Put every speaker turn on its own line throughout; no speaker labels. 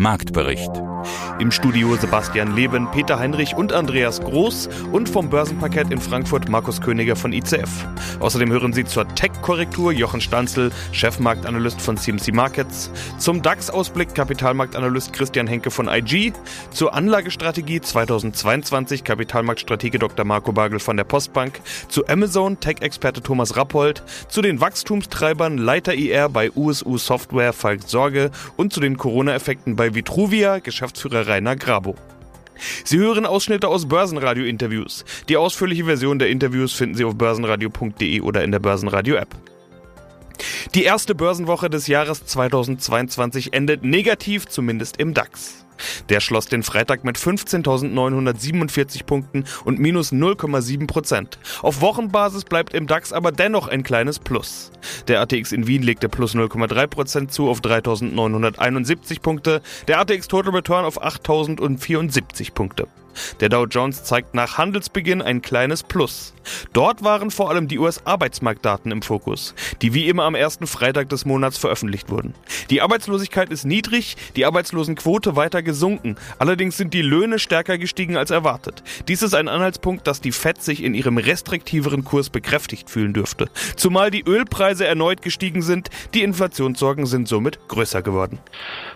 Marktbericht.
Im Studio Sebastian Leben, Peter Heinrich und Andreas Groß und vom Börsenparkett in Frankfurt Markus Königer von ICF. Außerdem hören Sie zur Tech-Korrektur Jochen Stanzel, Chefmarktanalyst von CMC Markets, zum DAX-Ausblick Kapitalmarktanalyst Christian Henke von IG, zur Anlagestrategie 2022 Kapitalmarktstratege Dr. Marco Bagel von der Postbank, zu Amazon Tech-Experte Thomas Rappold, zu den Wachstumstreibern Leiter IR bei USU Software Falk Sorge und zu den Corona-Effekten bei Vitruvia Geschäftsführer Rainer Grabo. Sie hören Ausschnitte aus Börsenradio-Interviews. Die ausführliche Version der Interviews finden Sie auf börsenradio.de oder in der Börsenradio-App. Die erste Börsenwoche des Jahres 2022 endet negativ, zumindest im DAX. Der schloss den Freitag mit 15.947 Punkten und minus 0,7 Prozent. Auf Wochenbasis bleibt im DAX aber dennoch ein kleines Plus. Der ATX in Wien legte plus 0,3 Prozent zu auf 3.971 Punkte, der ATX Total Return auf 8.074 Punkte. Der Dow Jones zeigt nach Handelsbeginn ein kleines Plus. Dort waren vor allem die US-Arbeitsmarktdaten im Fokus, die wie immer am ersten Freitag des Monats veröffentlicht wurden. Die Arbeitslosigkeit ist niedrig, die Arbeitslosenquote weiter gesunken, allerdings sind die Löhne stärker gestiegen als erwartet. Dies ist ein Anhaltspunkt, dass die Fed sich in ihrem restriktiveren Kurs bekräftigt fühlen dürfte. Zumal die Ölpreise erneut gestiegen sind, die Inflationssorgen sind somit größer geworden.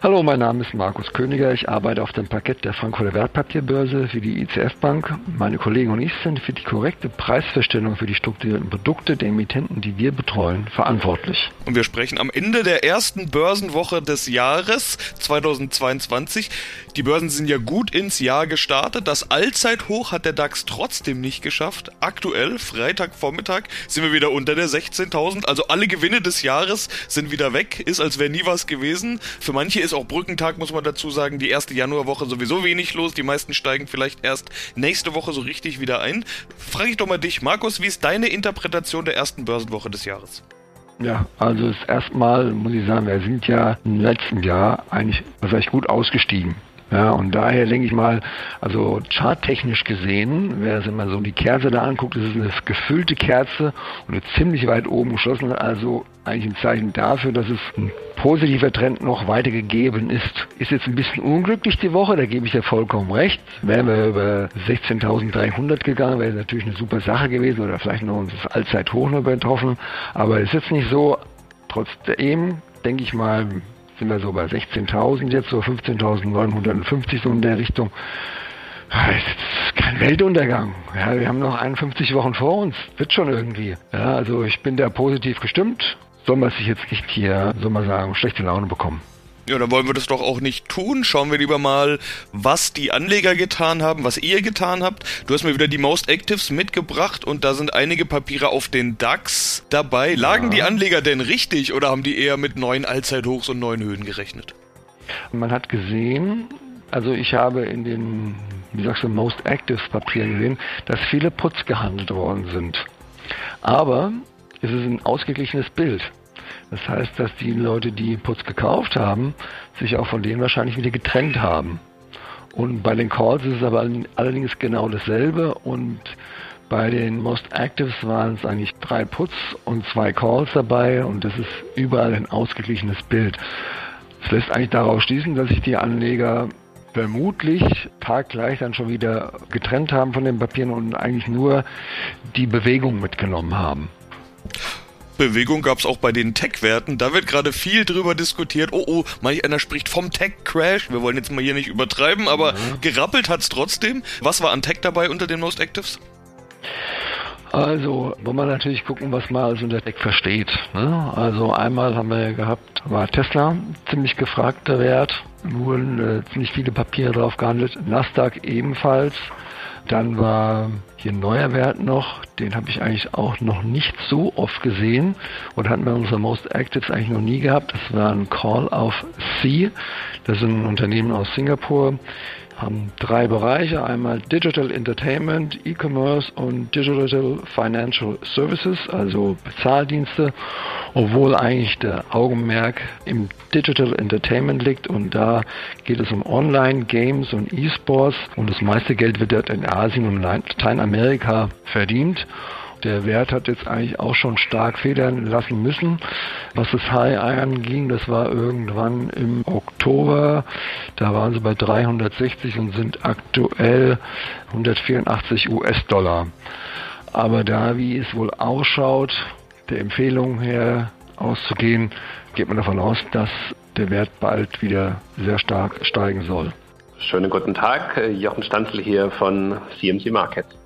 Hallo, mein Name ist Markus Königer, ich arbeite auf dem Parkett der Frankfurter Wertpapierbörse für die ICF Bank. Meine Kollegen und ich sind für die korrekte Preisverstellung für die strukturierten Produkte der Emittenten, die wir betreuen, verantwortlich.
Und wir sprechen am Ende der ersten Börsenwoche des Jahres 2022. Die Börsen sind ja gut ins Jahr gestartet. Das Allzeithoch hat der DAX trotzdem nicht geschafft. Aktuell, Freitagvormittag, sind wir wieder unter der 16.000. Also alle Gewinne des Jahres sind wieder weg. Ist, als wäre nie was gewesen. Für manche ist auch Brückentag, muss man dazu sagen, die erste Januarwoche sowieso wenig los. Die meisten steigen vielleicht erst nächste Woche so richtig wieder ein. Frage ich doch mal dich, Markus, wie ist deine Interpretation der ersten Börsenwoche des Jahres?
Ja, also das erstmal muss ich sagen, wir sind ja im letzten Jahr eigentlich, heißt, gut ausgestiegen. Ja, und daher denke ich mal, also charttechnisch gesehen, wer sich mal so die Kerze da anguckt, ist eine gefüllte Kerze und eine ziemlich weit oben geschlossen, also eigentlich ein Zeichen dafür, dass es ein positiver Trend noch weiter gegeben ist. Ist jetzt ein bisschen unglücklich die Woche, da gebe ich dir vollkommen recht. Wären wir über 16.300 gegangen, wäre natürlich eine super Sache gewesen oder vielleicht noch uns das Allzeithoch noch übertroffen. Aber es ist jetzt nicht so. Trotzdem denke ich mal, sind wir so bei 16.000 jetzt, so 15.950 so in der Richtung. Es ist kein Weltuntergang. Ja, wir haben noch 51 Wochen vor uns. Wird schon irgendwie. Ja, also ich bin da positiv gestimmt. Soll man sich jetzt nicht hier, soll man sagen, schlechte Laune bekommen.
Ja, dann wollen wir das doch auch nicht tun. Schauen wir lieber mal, was die Anleger getan haben, was ihr getan habt. Du hast mir wieder die Most Actives mitgebracht und da sind einige Papiere auf den DAX dabei. Lagen ja. die Anleger denn richtig oder haben die eher mit neuen Allzeithochs und neuen Höhen gerechnet?
Man hat gesehen, also ich habe in den, wie sagst du, Most Actives Papieren gesehen, dass viele Putz gehandelt worden sind. Aber es ist ein ausgeglichenes Bild. Das heißt, dass die Leute, die Putz gekauft haben, sich auch von denen wahrscheinlich wieder getrennt haben. Und bei den Calls ist es aber allerdings genau dasselbe und bei den Most Actives waren es eigentlich drei Puts und zwei Calls dabei und das ist überall ein ausgeglichenes Bild. Das lässt eigentlich darauf schließen, dass sich die Anleger vermutlich taggleich dann schon wieder getrennt haben von den Papieren und eigentlich nur die Bewegung mitgenommen haben.
Bewegung gab es auch bei den Tech-Werten. Da wird gerade viel drüber diskutiert. Oh, oh, manch einer spricht vom Tech-Crash. Wir wollen jetzt mal hier nicht übertreiben, aber mhm. gerappelt hat es trotzdem. Was war an Tech dabei unter den Most Actives?
Also, wollen wir natürlich gucken, was man als unter Tech versteht. Ne? Also einmal haben wir gehabt, war Tesla, ziemlich gefragter Wert, wurden äh, ziemlich viele Papiere drauf gehandelt, Nasdaq ebenfalls. Dann war hier ein neuer Wert noch, den habe ich eigentlich auch noch nicht so oft gesehen und hatten wir unsere Most Actives eigentlich noch nie gehabt. Das war ein Call auf C. Das ist ein Unternehmen aus Singapur haben drei Bereiche, einmal Digital Entertainment, E-Commerce und Digital Financial Services, also Bezahldienste, obwohl eigentlich der Augenmerk im Digital Entertainment liegt und da geht es um Online-Games und E-Sports und das meiste Geld wird dort in Asien und Lateinamerika verdient. Der Wert hat jetzt eigentlich auch schon stark federn lassen müssen. Was das High anging, das war irgendwann im Oktober. Da waren sie bei 360 und sind aktuell 184 US-Dollar. Aber da, wie es wohl ausschaut, der Empfehlung her auszugehen, geht man davon aus, dass der Wert bald wieder sehr stark steigen soll.
Schönen guten Tag, Jochen Stanzel hier von CMC Markets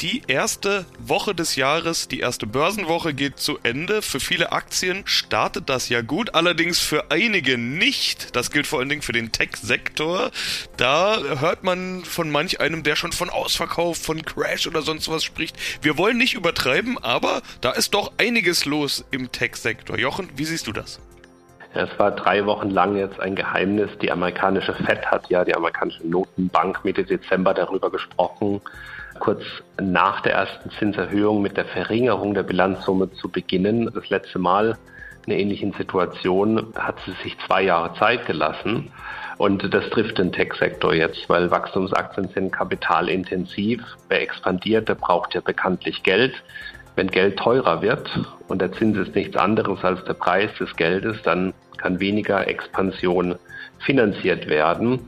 die erste Woche des Jahres, die erste Börsenwoche geht zu Ende. Für viele Aktien startet das ja gut, allerdings für einige nicht. Das gilt vor allen Dingen für den Tech-Sektor. Da hört man von manch einem, der schon von Ausverkauf, von Crash oder sonst was spricht. Wir wollen nicht übertreiben, aber da ist doch einiges los im Tech-Sektor. Jochen, wie siehst du das?
Es war drei Wochen lang jetzt ein Geheimnis. Die amerikanische Fed hat ja, die amerikanische Notenbank, Mitte Dezember darüber gesprochen, kurz nach der ersten Zinserhöhung mit der Verringerung der Bilanzsumme zu beginnen. Das letzte Mal in einer ähnlichen Situation hat sie sich zwei Jahre Zeit gelassen. Und das trifft den Tech-Sektor jetzt, weil Wachstumsaktien sind kapitalintensiv. Wer expandiert, der braucht ja bekanntlich Geld. Wenn Geld teurer wird und der Zins ist nichts anderes als der Preis des Geldes, dann kann weniger Expansion finanziert werden.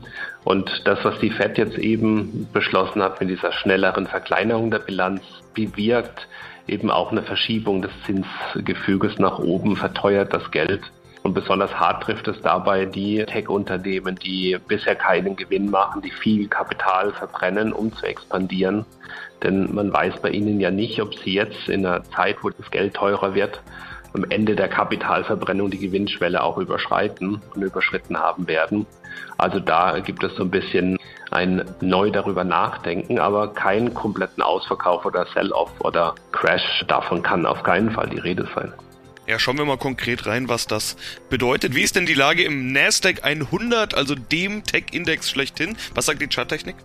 Und das, was die FED jetzt eben beschlossen hat mit dieser schnelleren Verkleinerung der Bilanz, bewirkt eben auch eine Verschiebung des Zinsgefüges nach oben, verteuert das Geld. Und besonders hart trifft es dabei die Tech-Unternehmen, die bisher keinen Gewinn machen, die viel Kapital verbrennen, um zu expandieren. Denn man weiß bei ihnen ja nicht, ob sie jetzt in einer Zeit, wo das Geld teurer wird, am Ende der Kapitalverbrennung die Gewinnschwelle auch überschreiten und überschritten haben werden. Also da gibt es so ein bisschen ein neu darüber nachdenken, aber keinen kompletten Ausverkauf oder Sell-off oder Crash. Davon kann auf keinen Fall die Rede sein.
Ja, schauen wir mal konkret rein, was das bedeutet. Wie ist denn die Lage im Nasdaq 100, also dem Tech-Index schlechthin? Was sagt die Charttechnik?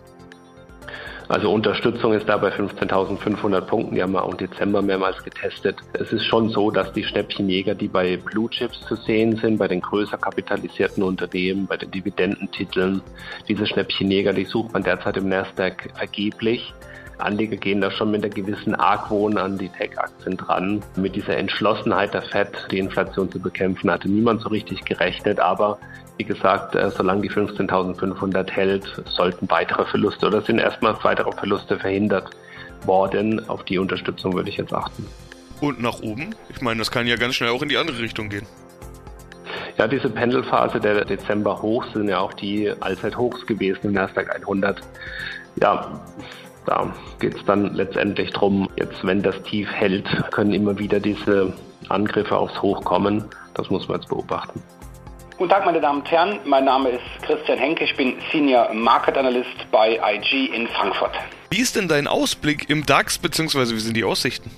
Also Unterstützung ist da bei 15.500 Punkten. Die haben wir auch im Dezember mehrmals getestet. Es ist schon so, dass die Schnäppchenjäger, die bei Blue Chips zu sehen sind, bei den größer kapitalisierten Unternehmen, bei den Dividendentiteln, diese Schnäppchenjäger, die sucht man derzeit im Nasdaq vergeblich. Anleger gehen da schon mit einer gewissen Argwohn an die Tech-Aktien dran. Mit dieser Entschlossenheit der FED, die Inflation zu bekämpfen, hatte niemand so richtig gerechnet. Aber wie gesagt, äh, solange die 15.500 hält, sollten weitere Verluste oder sind erstmals weitere Verluste verhindert worden. Auf die Unterstützung würde ich jetzt achten.
Und nach oben? Ich meine, das kann ja ganz schnell auch in die andere Richtung gehen.
Ja, diese Pendelphase der Dezember Hochs sind ja auch die Allzeithochs gewesen im Nasdaq 100. Ja, da geht es dann letztendlich drum, jetzt wenn das Tief hält, können immer wieder diese Angriffe aufs Hoch kommen. Das muss man jetzt beobachten.
Guten Tag, meine Damen und Herren. Mein Name ist Christian Henke. Ich bin Senior Market Analyst bei IG in Frankfurt.
Wie ist denn dein Ausblick im DAX, beziehungsweise wie sind die Aussichten?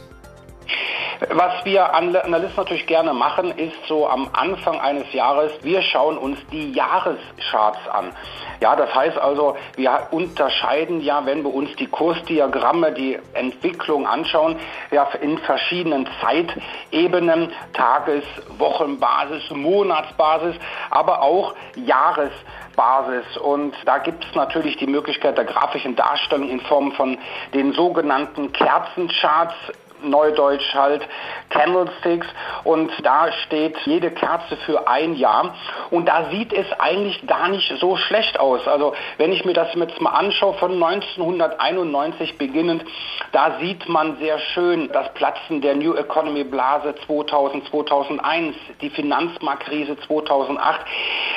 Was wir Analysten natürlich gerne machen, ist so am Anfang eines Jahres, wir schauen uns die Jahrescharts an. Ja, das heißt also, wir unterscheiden ja, wenn wir uns die Kursdiagramme, die Entwicklung anschauen, ja, in verschiedenen Zeitebenen, Tages-, Wochenbasis, Monatsbasis, aber auch Jahresbasis. Und da gibt es natürlich die Möglichkeit der grafischen Darstellung in Form von den sogenannten Kerzencharts Neudeutsch halt Candlesticks und da steht jede Kerze für ein Jahr und da sieht es eigentlich gar nicht so schlecht aus. Also wenn ich mir das jetzt mal anschaue von 1991 beginnend, da sieht man sehr schön das Platzen der New Economy Blase 2000, 2001, die Finanzmarktkrise 2008,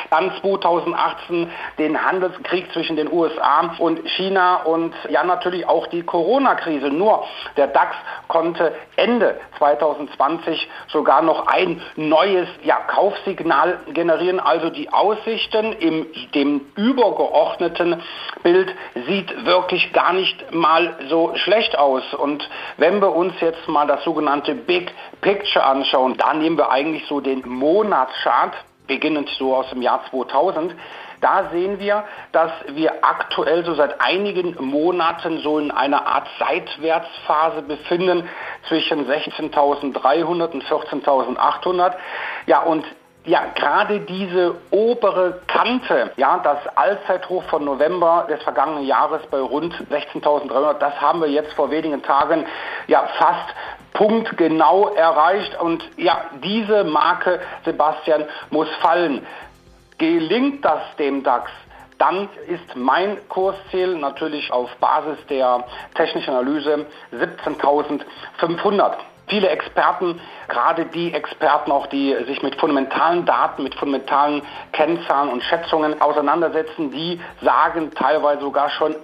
dann 2018 den Handelskrieg zwischen den USA und China und ja natürlich auch die Corona-Krise. Nur der DAX konnte konnte Ende 2020 sogar noch ein neues ja, Kaufsignal generieren. Also die Aussichten im dem übergeordneten Bild sieht wirklich gar nicht mal so schlecht aus. Und wenn wir uns jetzt mal das sogenannte Big Picture anschauen, da nehmen wir eigentlich so den Monatschart beginnend so aus dem Jahr 2000, da sehen wir, dass wir aktuell so seit einigen Monaten so in einer Art Seitwärtsphase befinden zwischen 16.300 und 14.800. Ja, und ja, gerade diese obere Kante, ja, das Allzeithoch von November des vergangenen Jahres bei rund 16.300, das haben wir jetzt vor wenigen Tagen ja fast punktgenau erreicht und ja, diese Marke, Sebastian, muss fallen. Gelingt das dem DAX, dann ist mein Kursziel natürlich auf Basis der technischen Analyse 17.500. Viele Experten, gerade die Experten auch, die sich mit fundamentalen Daten, mit fundamentalen Kennzahlen und Schätzungen auseinandersetzen, die sagen teilweise sogar schon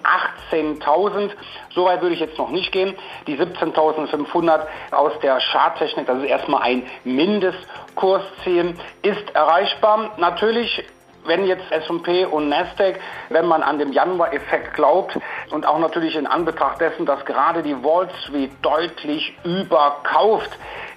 18.000. So weit würde ich jetzt noch nicht gehen. Die 17.500 aus der Charttechnik, das ist erstmal ein Mindestkursziel, ist erreichbar. Natürlich wenn jetzt S&P und Nasdaq, wenn man an den Januar-Effekt glaubt und auch natürlich in Anbetracht dessen, dass gerade die Wall Street deutlich überkauft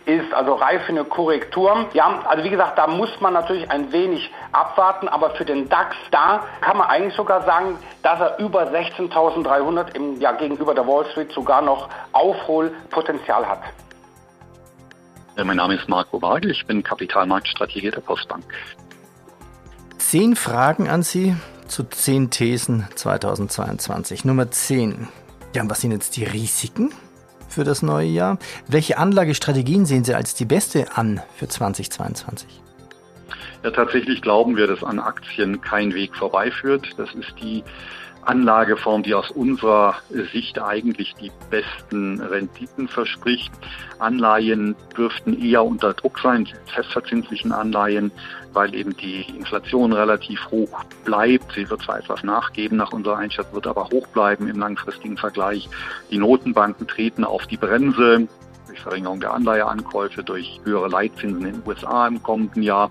ist, also reif für eine Korrektur. Ja, also wie gesagt, da muss man natürlich ein wenig abwarten, aber für den DAX, da kann man eigentlich sogar sagen, dass er über 16.300 im ja, gegenüber der Wall Street sogar noch Aufholpotenzial hat.
Mein Name ist Marco Wagel, ich bin Kapitalmarktstrategie der Postbank
zehn Fragen an Sie zu zehn Thesen 2022. Nummer 10. Ja, und was sind jetzt die Risiken für das neue Jahr? Welche Anlagestrategien sehen Sie als die beste an für 2022?
Ja, tatsächlich glauben wir, dass an Aktien kein Weg vorbeiführt. Das ist die Anlageform, die aus unserer Sicht eigentlich die besten Renditen verspricht. Anleihen dürften eher unter Druck sein, festverzinslichen Anleihen, weil eben die Inflation relativ hoch bleibt. Sie wird zwar etwas nachgeben nach unserer Einschätzung, wird aber hoch bleiben im langfristigen Vergleich. Die Notenbanken treten auf die Bremse durch Verringerung der Anleiheankäufe, durch höhere Leitzinsen in den USA im kommenden Jahr.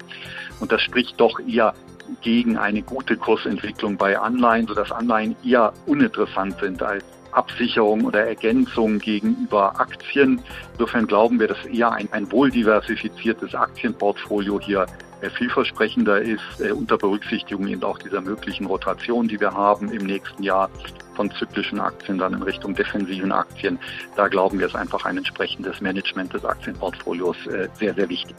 Und das spricht doch eher gegen eine gute Kursentwicklung bei Anleihen, sodass Anleihen eher uninteressant sind als Absicherung oder Ergänzung gegenüber Aktien. Insofern glauben wir, dass eher ein, ein wohl diversifiziertes Aktienportfolio hier äh, vielversprechender ist, äh, unter Berücksichtigung eben auch dieser möglichen Rotation, die wir haben im nächsten Jahr von zyklischen Aktien dann in Richtung defensiven Aktien. Da glauben wir, ist einfach ein entsprechendes Management des Aktienportfolios äh, sehr, sehr wichtig.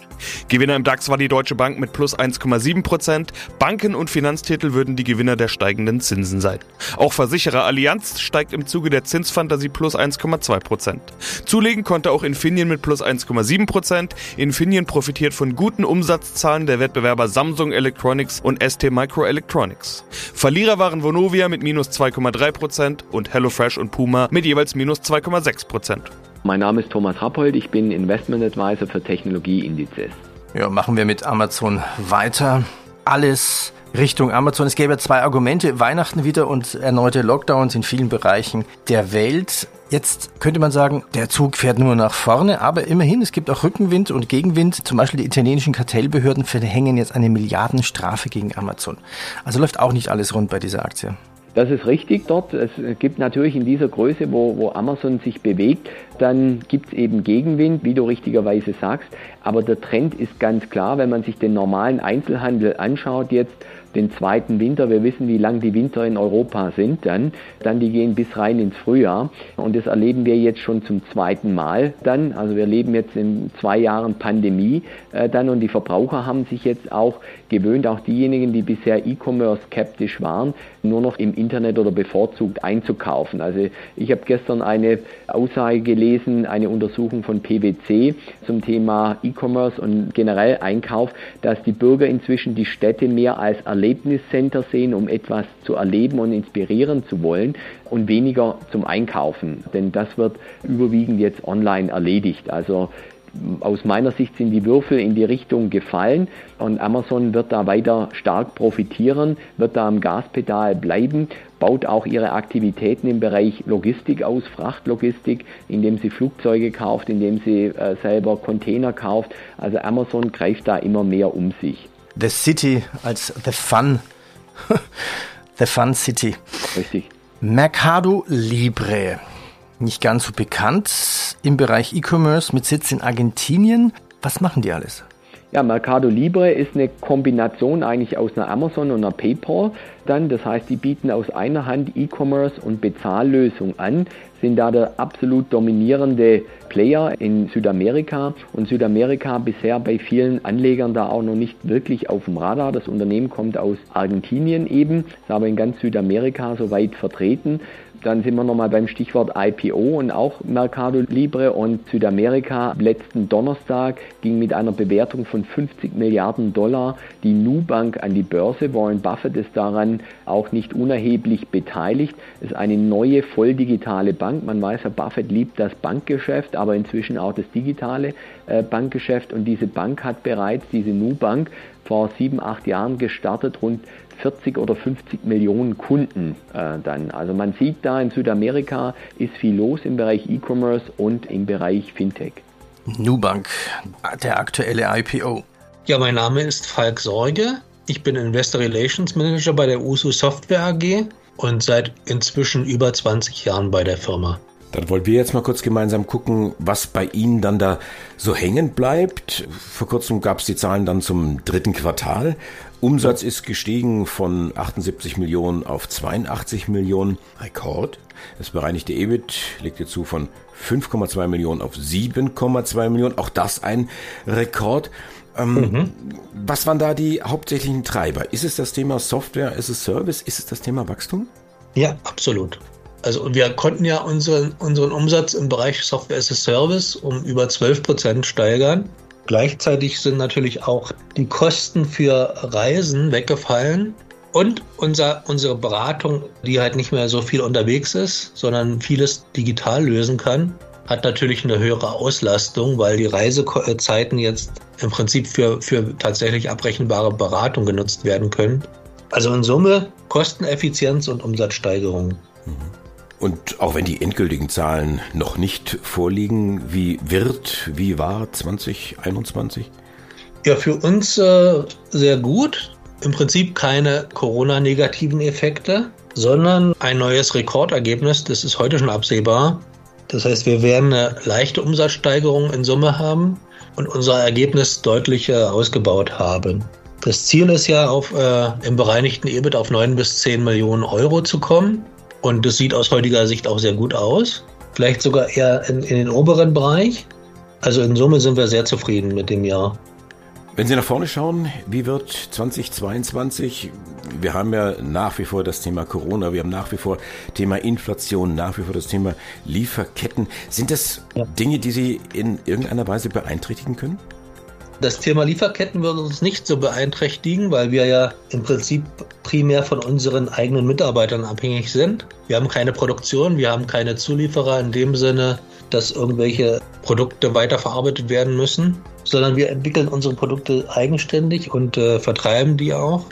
Gewinner im DAX war die Deutsche Bank mit plus 1,7 Prozent. Banken und Finanztitel würden die Gewinner der steigenden Zinsen sein. Auch Versicherer Allianz steigt im Zuge der Zinsfantasie plus 1,2 Prozent. Zulegen konnte auch Infineon mit plus 1,7 Prozent. Infineon profitiert von guten Umsatzzahlen der Wettbewerber Samsung Electronics und ST Microelectronics. Verlierer waren Vonovia mit minus 2,3 Prozent und HelloFresh und Puma mit jeweils minus 2,6%.
Mein Name ist Thomas Rappold, ich bin Investment Advisor für Technologieindizes.
Ja, machen wir mit Amazon weiter. Alles Richtung Amazon. Es gäbe zwei Argumente, Weihnachten wieder und erneute Lockdowns in vielen Bereichen der Welt. Jetzt könnte man sagen, der Zug fährt nur nach vorne, aber immerhin, es gibt auch Rückenwind und Gegenwind. Zum Beispiel die italienischen Kartellbehörden verhängen jetzt eine Milliardenstrafe gegen Amazon. Also läuft auch nicht alles rund bei dieser Aktie.
Das ist richtig dort. Es gibt natürlich in dieser Größe, wo, wo Amazon sich bewegt, dann gibt es eben Gegenwind, wie du richtigerweise sagst. Aber der Trend ist ganz klar, wenn man sich den normalen Einzelhandel anschaut jetzt, den zweiten Winter. Wir wissen, wie lang die Winter in Europa sind dann. Dann die gehen bis rein ins Frühjahr. Und das erleben wir jetzt schon zum zweiten Mal dann. Also wir leben jetzt in zwei Jahren Pandemie äh, dann und die Verbraucher haben sich jetzt auch gewöhnt, auch diejenigen, die bisher E-Commerce skeptisch waren, nur noch im Internet oder bevorzugt einzukaufen. Also ich habe gestern eine Aussage gelesen, eine Untersuchung von PwC zum Thema E-Commerce und generell Einkauf, dass die Bürger inzwischen die Städte mehr als Erlebniscenter sehen, um etwas zu erleben und inspirieren zu wollen und weniger zum Einkaufen. Denn das wird überwiegend jetzt online erledigt. Also aus meiner Sicht sind die Würfel in die Richtung gefallen und Amazon wird da weiter stark profitieren, wird da am Gaspedal bleiben, baut auch ihre Aktivitäten im Bereich Logistik aus, Frachtlogistik, indem sie Flugzeuge kauft, indem sie äh, selber Container kauft. Also Amazon greift da immer mehr um sich.
The City als The Fun, The Fun City.
Richtig.
Mercado Libre nicht ganz so bekannt im Bereich E-Commerce mit Sitz in Argentinien. Was machen die alles?
Ja, Mercado Libre ist eine Kombination eigentlich aus einer Amazon und einer PayPal. Dann, das heißt, die bieten aus einer Hand E-Commerce und Bezahllösung an, sind da der absolut dominierende Player in Südamerika und Südamerika bisher bei vielen Anlegern da auch noch nicht wirklich auf dem Radar. Das Unternehmen kommt aus Argentinien eben, ist aber in ganz Südamerika so weit vertreten. Dann sind wir nochmal beim Stichwort IPO und auch Mercado Libre und Südamerika. Letzten Donnerstag ging mit einer Bewertung von 50 Milliarden Dollar die Nubank an die Börse. Warren Buffett ist daran auch nicht unerheblich beteiligt. Es ist eine neue volldigitale Bank. Man weiß, Herr Buffett liebt das Bankgeschäft, aber inzwischen auch das digitale äh, Bankgeschäft. Und diese Bank hat bereits, diese Nubank, vor sieben, acht Jahren gestartet, rund 40 oder 50 Millionen Kunden äh, dann. Also man sieht da in Südamerika ist viel los im Bereich E-Commerce und im Bereich Fintech.
Nubank, der aktuelle IPO.
Ja, mein Name ist Falk Sorge. Ich bin Investor Relations Manager bei der USU Software AG und seit inzwischen über 20 Jahren bei der Firma.
Dann wollen wir jetzt mal kurz gemeinsam gucken, was bei Ihnen dann da so hängen bleibt. Vor kurzem gab es die Zahlen dann zum dritten Quartal. Umsatz ist gestiegen von 78 Millionen auf 82 Millionen. Rekord. Das bereinigte EBIT legte zu von 5,2 Millionen auf 7,2 Millionen. Auch das ein Rekord. Ähm, mhm. Was waren da die hauptsächlichen Treiber? Ist es das Thema Software as a Service? Ist es das Thema Wachstum?
Ja, absolut. Also wir konnten ja unseren, unseren Umsatz im Bereich Software as a Service um über 12 Prozent steigern. Gleichzeitig sind natürlich auch die Kosten für Reisen weggefallen und unser, unsere Beratung, die halt nicht mehr so viel unterwegs ist, sondern vieles digital lösen kann, hat natürlich eine höhere Auslastung, weil die Reisezeiten jetzt im Prinzip für, für tatsächlich abrechenbare Beratung genutzt werden können. Also in Summe Kosteneffizienz und Umsatzsteigerung.
Und auch wenn die endgültigen Zahlen noch nicht vorliegen, wie wird, wie war 2021?
Ja, für uns äh, sehr gut. Im Prinzip keine Corona-negativen Effekte, sondern ein neues Rekordergebnis. Das ist heute schon absehbar. Das heißt, wir werden eine leichte Umsatzsteigerung in Summe haben und unser Ergebnis deutlich äh, ausgebaut haben. Das Ziel ist ja, auf, äh, im bereinigten EBIT auf 9 bis 10 Millionen Euro zu kommen. Und das sieht aus heutiger Sicht auch sehr gut aus. Vielleicht sogar eher in, in den oberen Bereich. Also in Summe sind wir sehr zufrieden mit dem Jahr.
Wenn Sie nach vorne schauen, wie wird 2022? Wir haben ja nach wie vor das Thema Corona, wir haben nach wie vor Thema Inflation, nach wie vor das Thema Lieferketten. Sind das ja. Dinge, die Sie in irgendeiner Weise beeinträchtigen können?
Das Thema Lieferketten würde uns nicht so beeinträchtigen, weil wir ja im Prinzip primär von unseren eigenen Mitarbeitern abhängig sind. Wir haben keine Produktion, wir haben keine Zulieferer in dem Sinne, dass irgendwelche Produkte weiterverarbeitet werden müssen, sondern wir entwickeln unsere Produkte eigenständig und äh, vertreiben die auch.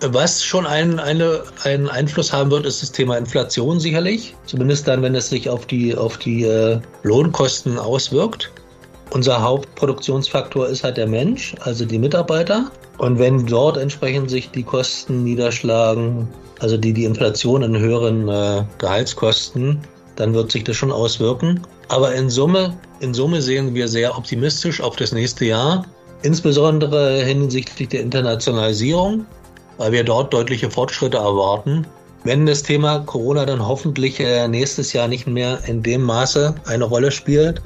Was schon einen, eine, einen Einfluss haben wird, ist das Thema Inflation sicherlich. Zumindest dann, wenn es sich auf die, auf die äh, Lohnkosten auswirkt. Unser Hauptproduktionsfaktor ist halt der Mensch, also die Mitarbeiter. Und wenn dort entsprechend sich die Kosten niederschlagen, also die, die Inflation in höheren äh, Gehaltskosten, dann wird sich das schon auswirken. Aber in Summe, in Summe sehen wir sehr optimistisch auf das nächste Jahr, insbesondere hinsichtlich der Internationalisierung, weil wir dort deutliche Fortschritte erwarten. Wenn das Thema Corona dann hoffentlich äh, nächstes Jahr nicht mehr in dem Maße eine Rolle spielt,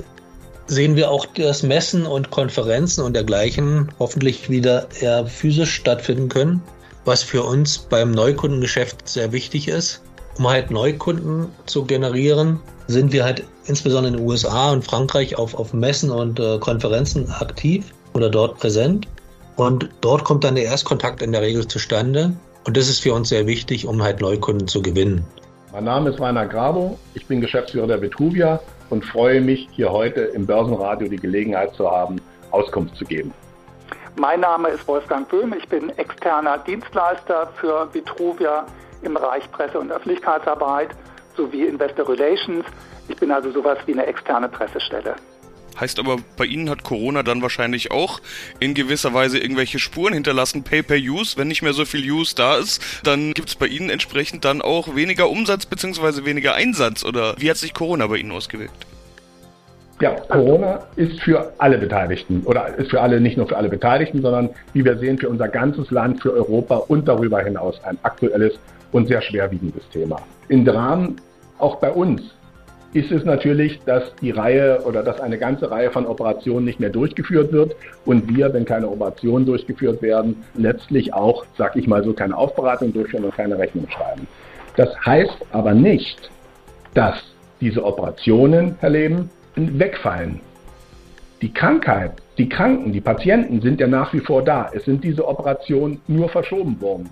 sehen wir auch, dass Messen und Konferenzen und dergleichen hoffentlich wieder eher physisch stattfinden können, was für uns beim Neukundengeschäft sehr wichtig ist. Um halt Neukunden zu generieren, sind wir halt insbesondere in den USA und Frankreich auf, auf Messen und äh, Konferenzen aktiv oder dort präsent. Und dort kommt dann der Erstkontakt in der Regel zustande. Und das ist für uns sehr wichtig, um halt Neukunden zu gewinnen.
Mein Name ist Rainer Grabo, ich bin Geschäftsführer der Betruvia und freue mich, hier heute im Börsenradio die Gelegenheit zu haben, Auskunft zu geben.
Mein Name ist Wolfgang Böhm, ich bin externer Dienstleister für Vitruvia im Bereich Presse- und Öffentlichkeitsarbeit sowie Investor Relations. Ich bin also sowas wie eine externe Pressestelle.
Heißt aber, bei Ihnen hat Corona dann wahrscheinlich auch in gewisser Weise irgendwelche Spuren hinterlassen, Pay-per-Use. Wenn nicht mehr so viel Use da ist, dann gibt es bei Ihnen entsprechend dann auch weniger Umsatz bzw. weniger Einsatz. Oder wie hat sich Corona bei Ihnen ausgewirkt?
Ja, Corona ist für alle Beteiligten oder ist für alle, nicht nur für alle Beteiligten, sondern wie wir sehen, für unser ganzes Land, für Europa und darüber hinaus ein aktuelles und sehr schwerwiegendes Thema. Im Rahmen auch bei uns ist es natürlich, dass die Reihe oder dass eine ganze Reihe von Operationen nicht mehr durchgeführt wird und wir, wenn keine Operationen durchgeführt werden, letztlich auch, sag ich mal so, keine Aufbereitung durchführen und keine Rechnung schreiben. Das heißt aber nicht, dass diese Operationen, Herr Leben, wegfallen. Die Krankheit, die Kranken, die Patienten sind ja nach wie vor da. Es sind diese Operationen nur verschoben worden.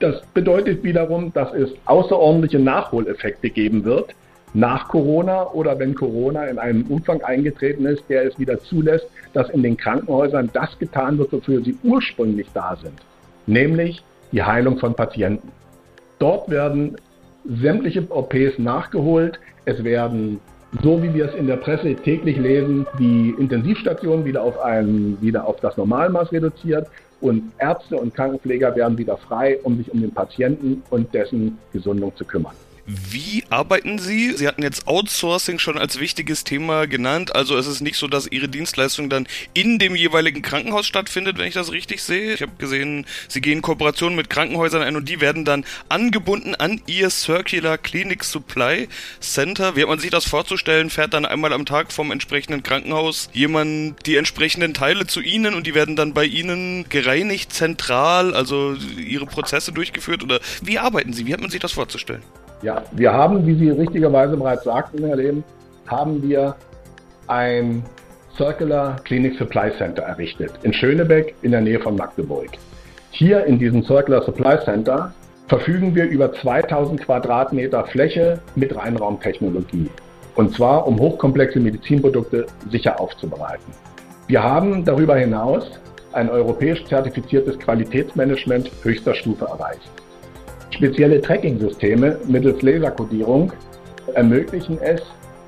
Das bedeutet wiederum, dass es außerordentliche Nachholeffekte geben wird nach Corona oder wenn Corona in einem Umfang eingetreten ist, der es wieder zulässt, dass in den Krankenhäusern das getan wird, wofür sie ursprünglich da sind, nämlich die Heilung von Patienten. Dort werden sämtliche OPs nachgeholt. Es werden so wie wir es in der Presse täglich lesen, die Intensivstationen wieder auf, ein, wieder auf das Normalmaß reduziert und Ärzte und Krankenpfleger werden wieder frei, um sich um den Patienten und dessen Gesundung zu kümmern.
Wie arbeiten Sie? Sie hatten jetzt Outsourcing schon als wichtiges Thema genannt. Also es ist nicht so, dass Ihre Dienstleistung dann in dem jeweiligen Krankenhaus stattfindet, wenn ich das richtig sehe. Ich habe gesehen, Sie gehen in Kooperation mit Krankenhäusern ein und die werden dann angebunden an Ihr Circular Clinic Supply Center. Wie hat man sich das vorzustellen? Fährt dann einmal am Tag vom entsprechenden Krankenhaus jemand die entsprechenden Teile zu Ihnen und die werden dann bei Ihnen gereinigt, zentral, also Ihre Prozesse durchgeführt? Oder wie arbeiten Sie? Wie hat man sich das vorzustellen?
Ja, wir haben, wie Sie richtigerweise bereits sagten, Herr Leben, haben wir ein Circular Clinic Supply Center errichtet in Schönebeck in der Nähe von Magdeburg. Hier in diesem Circular Supply Center verfügen wir über 2000 Quadratmeter Fläche mit Reinraumtechnologie. Und zwar, um hochkomplexe Medizinprodukte sicher aufzubereiten. Wir haben darüber hinaus ein europäisch zertifiziertes Qualitätsmanagement höchster Stufe erreicht. Spezielle Tracking-Systeme mittels Laserkodierung ermöglichen es,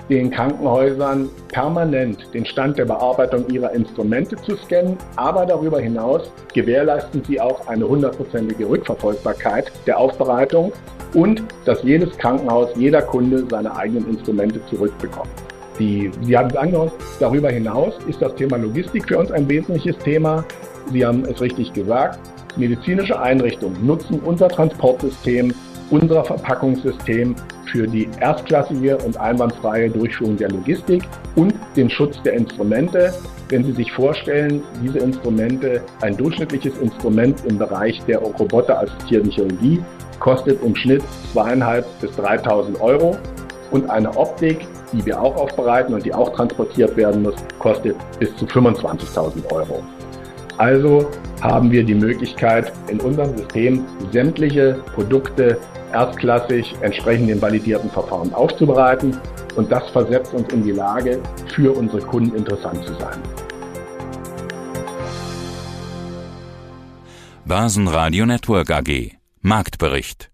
den Krankenhäusern permanent den Stand der Bearbeitung ihrer Instrumente zu scannen, aber darüber hinaus gewährleisten sie auch eine hundertprozentige Rückverfolgbarkeit der Aufbereitung und dass jedes Krankenhaus, jeder Kunde seine eigenen Instrumente zurückbekommt. Die, Sie haben es angehört, darüber hinaus ist das Thema Logistik für uns ein wesentliches Thema. Sie haben es richtig gesagt. Medizinische Einrichtungen nutzen unser Transportsystem, unser Verpackungssystem für die erstklassige und einwandfreie Durchführung der Logistik und den Schutz der Instrumente. Wenn Sie sich vorstellen, diese Instrumente, ein durchschnittliches Instrument im Bereich der Roboter-assistierten Chirurgie kostet im Schnitt zweieinhalb bis 3.000 Euro und eine Optik, die wir auch aufbereiten und die auch transportiert werden muss, kostet bis zu 25.000 Euro. Also haben wir die Möglichkeit, in unserem System sämtliche Produkte erstklassig entsprechend den validierten Verfahren aufzubereiten. Und das versetzt uns in die Lage, für unsere Kunden interessant zu sein.
Börsenradio Network AG Marktbericht